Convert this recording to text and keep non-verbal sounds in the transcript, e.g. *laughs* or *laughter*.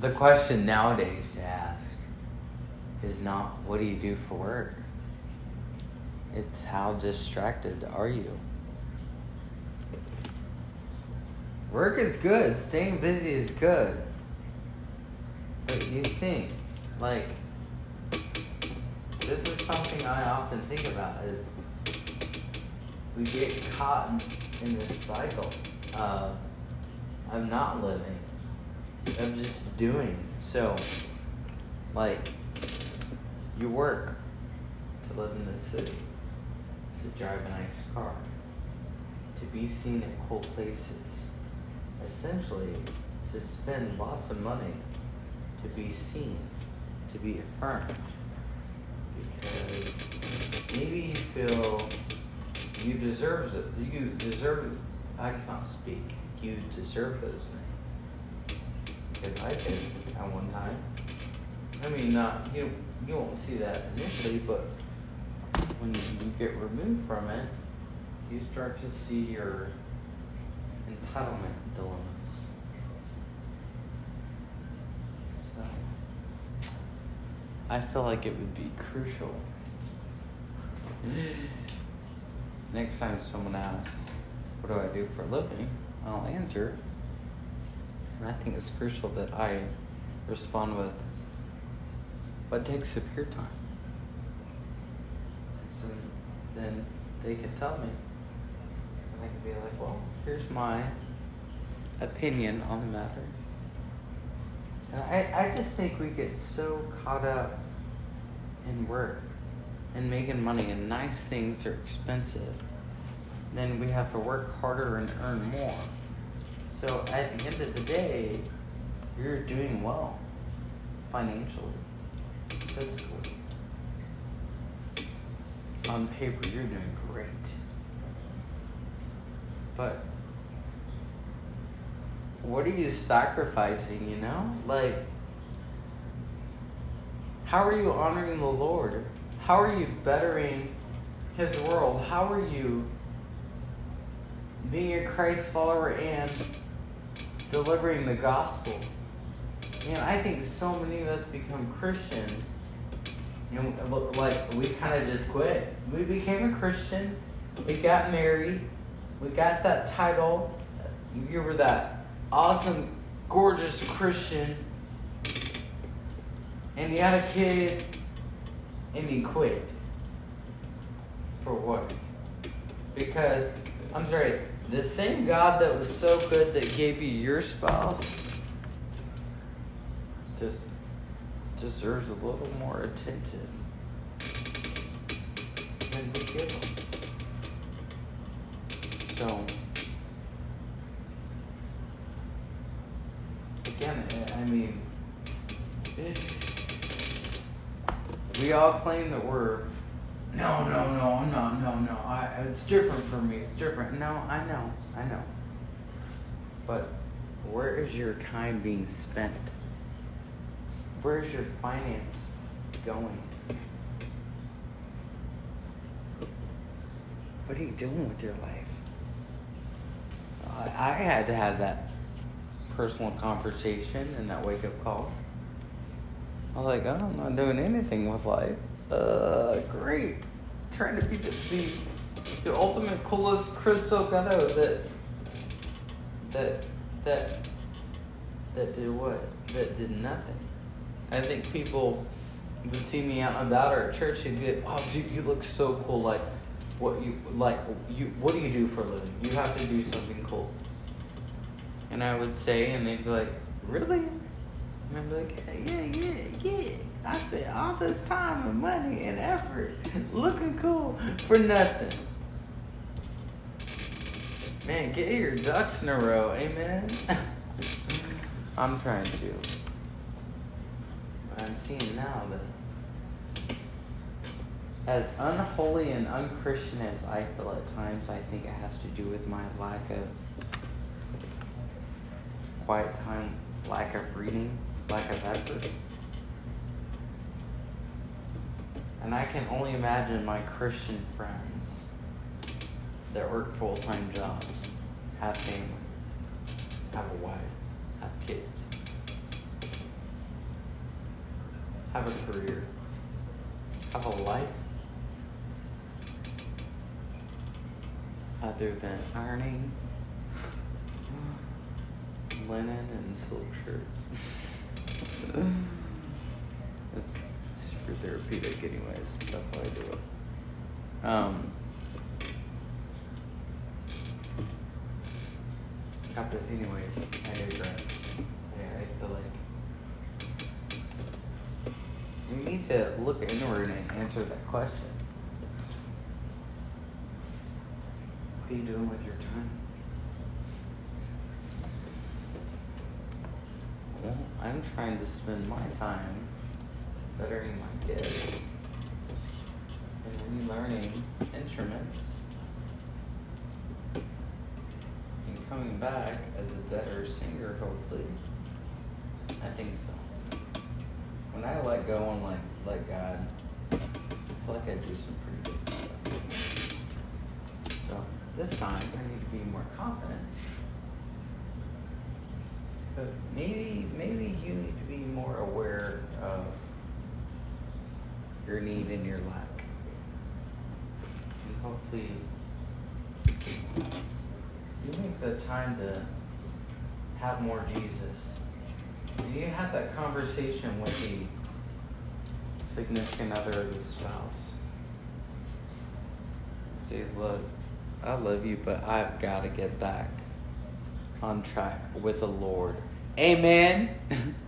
the question nowadays to ask is not what do you do for work? It's how distracted are you? Work is good, staying busy is good. But you think, like, this is something I often think about is we get caught in, in this cycle of, of not living, of just doing. So, like, you work to live in the city, to drive a nice car, to be seen at cool places, essentially, to spend lots of money to be seen, to be affirmed. Because maybe you feel you deserve it. You deserve. I cannot speak. You deserve those things. I did at one time. I mean, not you. You won't see that initially, but when you get removed from it, you start to see your entitlement dilemmas. So, I feel like it would be crucial. *gasps* Next time someone asks, What do I do for a living? I'll answer. And I think it's crucial that I respond with, What takes up your time? So then they can tell me. And I can be like, Well, here's my opinion on the matter. And I, I just think we get so caught up in work and making money, and nice things are expensive. Then we have to work harder and earn more. So at the end of the day, you're doing well financially, physically. On paper, you're doing great. But what are you sacrificing, you know? Like, how are you honoring the Lord? How are you bettering His world? How are you being a Christ follower and delivering the gospel? And I think so many of us become Christians, and like we kind of just quit. We became a Christian, we got married, we got that title. You were that awesome, gorgeous Christian, and he had a kid, and he quit. For what? Because, I'm sorry, the same God that was so good that gave you your spouse just deserves a little more attention than we give him. So, again, I mean, eh, we all claim that we're, no, no, no, I'm not, no, no, I, it's different for me, it's different. No, I know, I know. But where is your time being spent? Where is your finance going? What are you doing with your life? I, I had to have that personal conversation and that wake up call. I was like, oh, I'm not doing anything with life. Uh, great. Trying to be the, the, the ultimate coolest Crystal Gato that, that, that, that did what? That did nothing. I think people would see me out and about or at church and get, oh, dude, you look so cool. Like, what you like? You what do you do for a living? You have to do something cool. And I would say, and they'd be like, really? And be like, yeah, yeah, yeah. I spent all this time and money and effort looking cool for nothing. Man, get your ducks in a row, amen. *laughs* I'm trying to. But I'm seeing now that as unholy and unchristian as I feel at times, I think it has to do with my lack of quiet time, lack of reading, lack of effort. And I can only imagine my Christian friends that work full time jobs, have families, have a wife, have kids. have a career, have a life, other than ironing linen and silk shirts. *laughs* it's super therapeutic, anyways. That's why I do it. Um, but anyways, I digress. Yeah, I feel like we need to look inward and answer that question. What are you doing with your time? Well, I'm trying to spend my time bettering my kids and relearning instruments and coming back as a better singer, hopefully. I think so. When I let go and like let God, I feel like I do some pretty good stuff. So this time I need to be more confident. But maybe maybe you need to be more aware of your need and your lack. And hopefully you make the time to have more Jesus. And you have that conversation with the significant other of the spouse. Say, look, I love you, but I've got to get back on track with the Lord. Amen. *laughs*